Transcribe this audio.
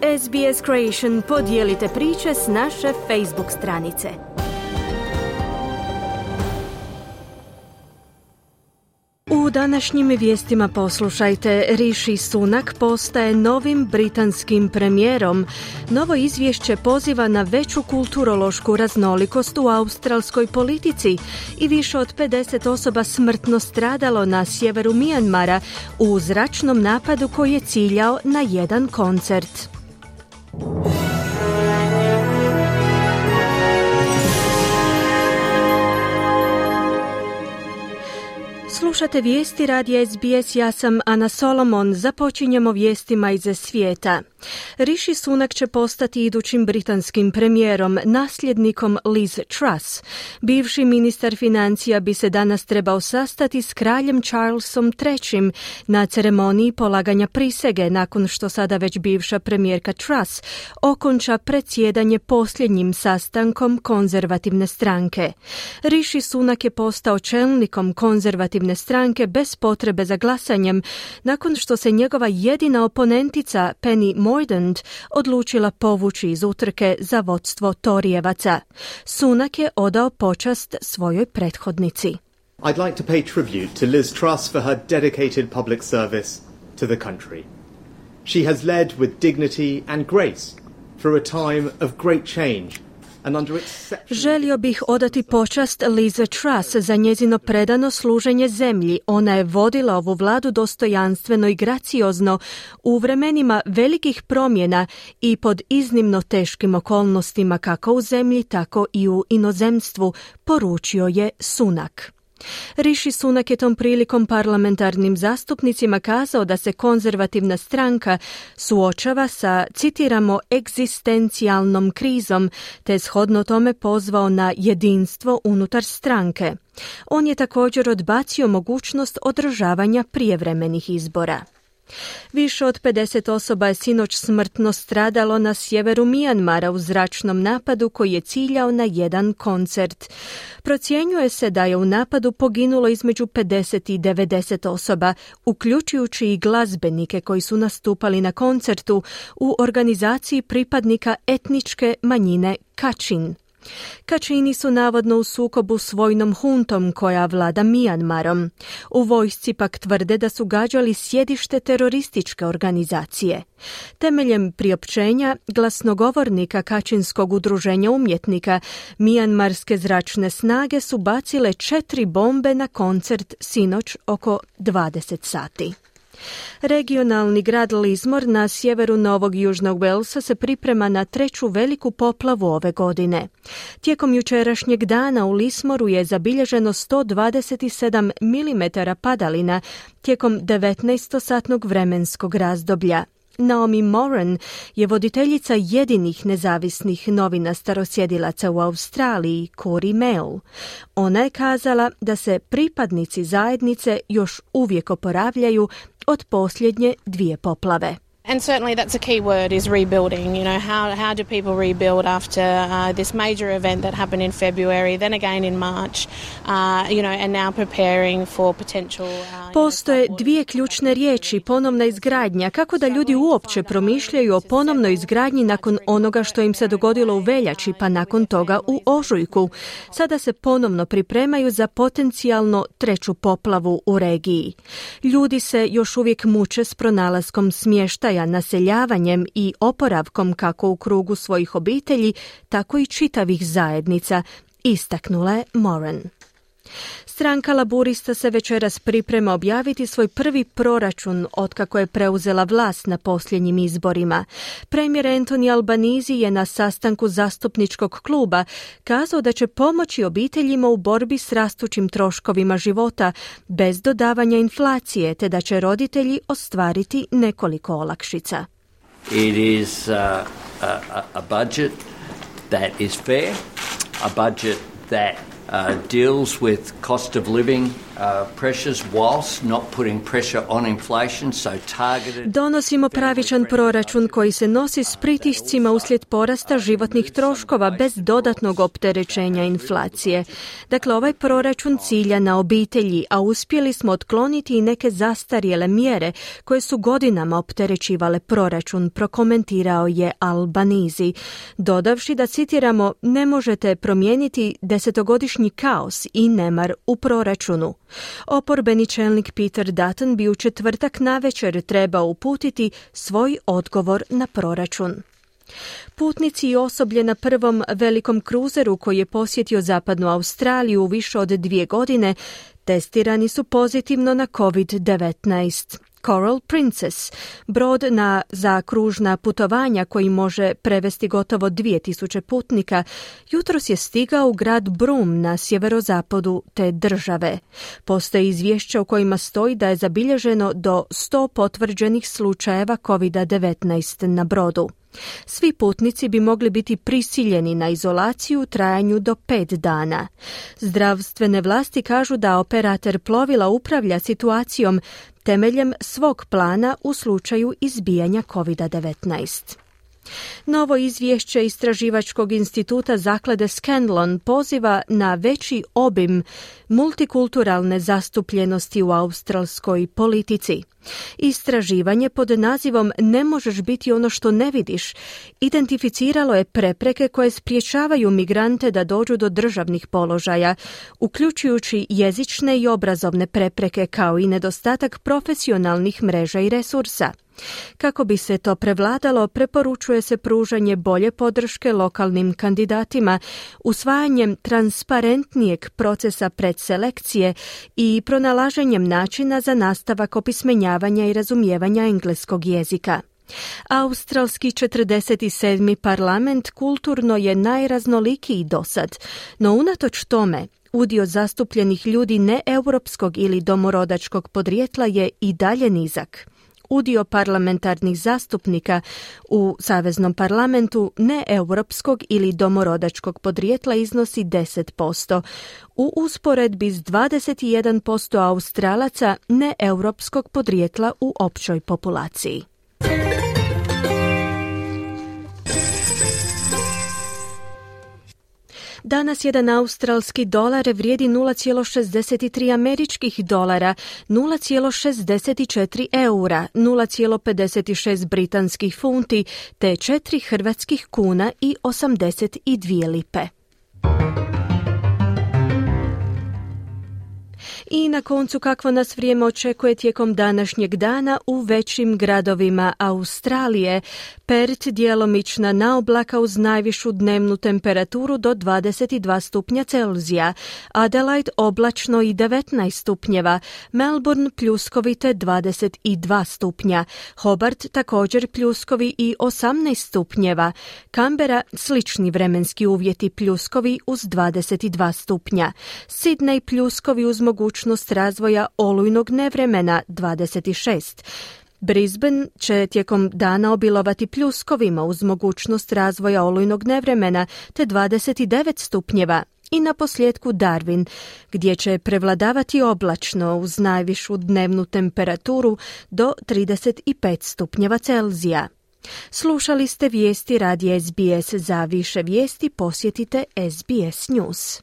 SBS Creation podijelite priče s naše Facebook stranice. U današnjim vijestima poslušajte, Rishi Sunak postaje novim britanskim premijerom. Novo izvješće poziva na veću kulturološku raznolikost u australskoj politici i više od 50 osoba smrtno stradalo na sjeveru Mijanmara u zračnom napadu koji je ciljao na jedan koncert. Slušate vijesti radi SBS, ja sam Ana Solomon. Započinjemo vijestima iz svijeta. Rishi Sunak će postati idućim britanskim premijerom, nasljednikom Liz Truss. Bivši ministar financija bi se danas trebao sastati s kraljem Charlesom III na ceremoniji polaganja prisege nakon što sada već bivša premijerka Truss okonča predsjedanje posljednjim sastankom konzervativne stranke. Rishi Sunak je postao čelnikom konzervativne stranke bez potrebe za glasanjem nakon što se njegova jedina oponentica Penny Mordaunt odlučila povući iz utrke za vodstvo Torijevaca. Sunak je odao počast svojoj prethodnici. I'd like to pay tribute to Liz Truss for her dedicated public service to the country. She has led with dignity and grace through a time of great change Želio bih odati počast Lize Truss za njezino predano služenje zemlji. Ona je vodila ovu vladu dostojanstveno i graciozno u vremenima velikih promjena i pod iznimno teškim okolnostima kako u zemlji, tako i u inozemstvu, poručio je Sunak. Riši Sunak je tom prilikom parlamentarnim zastupnicima kazao da se konzervativna stranka suočava sa, citiramo, egzistencijalnom krizom, te shodno tome pozvao na jedinstvo unutar stranke. On je također odbacio mogućnost održavanja prijevremenih izbora. Više od 50 osoba je sinoć smrtno stradalo na sjeveru Mijanmara u zračnom napadu koji je ciljao na jedan koncert. Procjenjuje se da je u napadu poginulo između 50 i 90 osoba, uključujući i glazbenike koji su nastupali na koncertu u organizaciji pripadnika etničke manjine Kačin. Kačini su navodno u sukobu s vojnom huntom koja vlada Mijanmarom. U vojsci pak tvrde da su gađali sjedište terorističke organizacije. Temeljem priopćenja glasnogovornika Kačinskog udruženja umjetnika, Mijanmarske zračne snage su bacile četiri bombe na koncert sinoć oko 20 sati. Regionalni grad Lizmor na sjeveru Novog Južnog Velsa se priprema na treću veliku poplavu ove godine. Tijekom jučerašnjeg dana u Lismoru je zabilježeno 127 mm padalina tijekom 19-satnog vremenskog razdoblja. Naomi Moran je voditeljica jedinih nezavisnih novina starosjedilaca u Australiji, Cory Mail. Ona je kazala da se pripadnici zajednice još uvijek oporavljaju od posljednje dvije poplave. And certainly that's a key word is rebuilding. You know, how, how do people rebuild after uh, this major event that happened in February, then again in March, uh, you know, and now preparing for potential... Uh, Postoje dvije ključne riječi, ponovna izgradnja. Kako da ljudi uopće promišljaju o ponovnoj izgradnji nakon onoga što im se dogodilo u veljači, pa nakon toga u ožujku. Sada se ponovno pripremaju za potencijalno treću poplavu u regiji. Ljudi se još uvijek muče s pronalaskom smještaja naseljavanjem i oporavkom kako u krugu svojih obitelji, tako i čitavih zajednica, istaknula je Moran. Stranka laburista se večeras priprema objaviti svoj prvi proračun otkako je preuzela vlast na posljednjim izborima. Premijer Anthony Albanizi je na sastanku zastupničkog kluba kazao da će pomoći obiteljima u borbi s rastućim troškovima života bez dodavanja inflacije te da će roditelji ostvariti nekoliko olakšica. It is uh, a, a budget that is fair, a budget that uh, deals with cost of living Donosimo pravičan proračun koji se nosi s pritiscima uslijed porasta životnih troškova bez dodatnog opterećenja inflacije. Dakle, ovaj proračun cilja na obitelji, a uspjeli smo otkloniti i neke zastarjele mjere koje su godinama opterećivale proračun, prokomentirao je Albanizi, dodavši da citiramo ne možete promijeniti desetogodišnji kaos i nemar u proračunu. Oporbeni čelnik Peter Dutton bi u četvrtak navečer trebao uputiti svoj odgovor na proračun. Putnici i osoblje na prvom velikom kruzeru koji je posjetio zapadnu Australiju više od dvije godine testirani su pozitivno na COVID-19. Coral Princess, brod na za kružna putovanja koji može prevesti gotovo 2000 putnika, jutros je stigao u grad Brum na sjeverozapadu te države. Postoje izvješća u kojima stoji da je zabilježeno do 100 potvrđenih slučajeva COVID-19 na brodu. Svi putnici bi mogli biti prisiljeni na izolaciju u trajanju do pet dana. Zdravstvene vlasti kažu da operator plovila upravlja situacijom temeljem svog plana u slučaju izbijanja COVID-19. Novo izvješće Istraživačkog instituta zaklade Scanlon poziva na veći obim multikulturalne zastupljenosti u australskoj politici. Istraživanje pod nazivom Ne možeš biti ono što ne vidiš identificiralo je prepreke koje spriječavaju migrante da dođu do državnih položaja, uključujući jezične i obrazovne prepreke kao i nedostatak profesionalnih mreža i resursa. Kako bi se to prevladalo, preporučuje se pružanje bolje podrške lokalnim kandidatima, usvajanjem transparentnijeg procesa predselekcije i pronalaženjem načina za nastavak opismenjavanja i razumijevanja engleskog jezika. Australski 47. parlament kulturno je najraznolikiji dosad, no unatoč tome udio zastupljenih ljudi neeuropskog ili domorodačkog podrijetla je i dalje nizak udio parlamentarnih zastupnika u Saveznom parlamentu neeuropskog ili domorodačkog podrijetla iznosi 10%, u usporedbi s 21% Australaca neeuropskog podrijetla u općoj populaciji. Danas jedan australski dolar vrijedi 0,63 američkih dolara, 0,64 eura, 0,56 britanskih funti te 4 hrvatskih kuna i 82 lipe. I na koncu kakvo nas vrijeme očekuje tijekom današnjeg dana u većim gradovima Australije. Perth djelomična naoblaka uz najvišu dnevnu temperaturu do 22 stupnja Celzija, Adelaide oblačno i 19 stupnjeva, Melbourne pljuskovite 22 stupnja, Hobart također pljuskovi i 18 stupnjeva, Canberra slični vremenski uvjeti pljuskovi uz 22 stupnja, Sydney pljuskovi uz mogućnost razvoja olujnog nevremena 26, Brisbane će tijekom dana obilovati pljuskovima uz mogućnost razvoja olujnog nevremena te 29 stupnjeva i na posljedku Darwin, gdje će prevladavati oblačno uz najvišu dnevnu temperaturu do 35 stupnjeva Celzija. Slušali ste vijesti radi SBS. Za više vijesti posjetite SBS News.